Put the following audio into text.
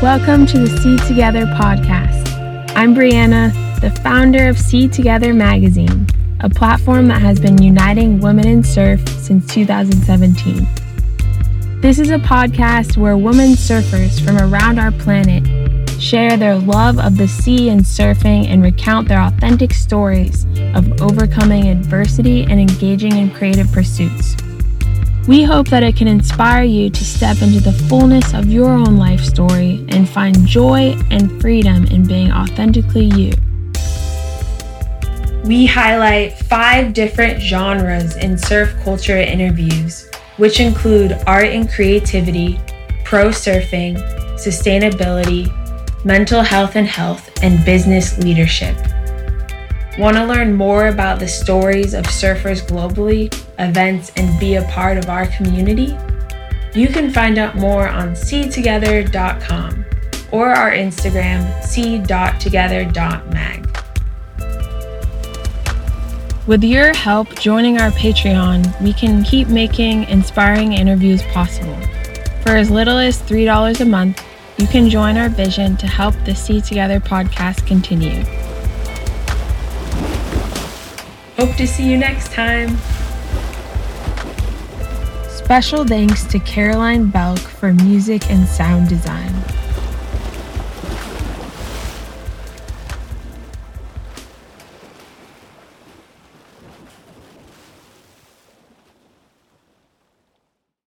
Welcome to the Sea Together podcast. I'm Brianna, the founder of Sea Together magazine, a platform that has been uniting women in surf since 2017. This is a podcast where women surfers from around our planet share their love of the sea and surfing and recount their authentic stories of overcoming adversity and engaging in creative pursuits. We hope that it can inspire you to step into the fullness of your own life story and find joy and freedom in being authentically you. We highlight five different genres in surf culture interviews, which include art and creativity, pro surfing, sustainability, mental health and health, and business leadership. Want to learn more about the stories of surfers globally, events, and be a part of our community? You can find out more on seatogether.com or our Instagram, sea.together.mag. With your help joining our Patreon, we can keep making inspiring interviews possible. For as little as $3 a month, you can join our vision to help the Sea Together podcast continue. Hope to see you next time. Special thanks to Caroline Belk for music and sound design.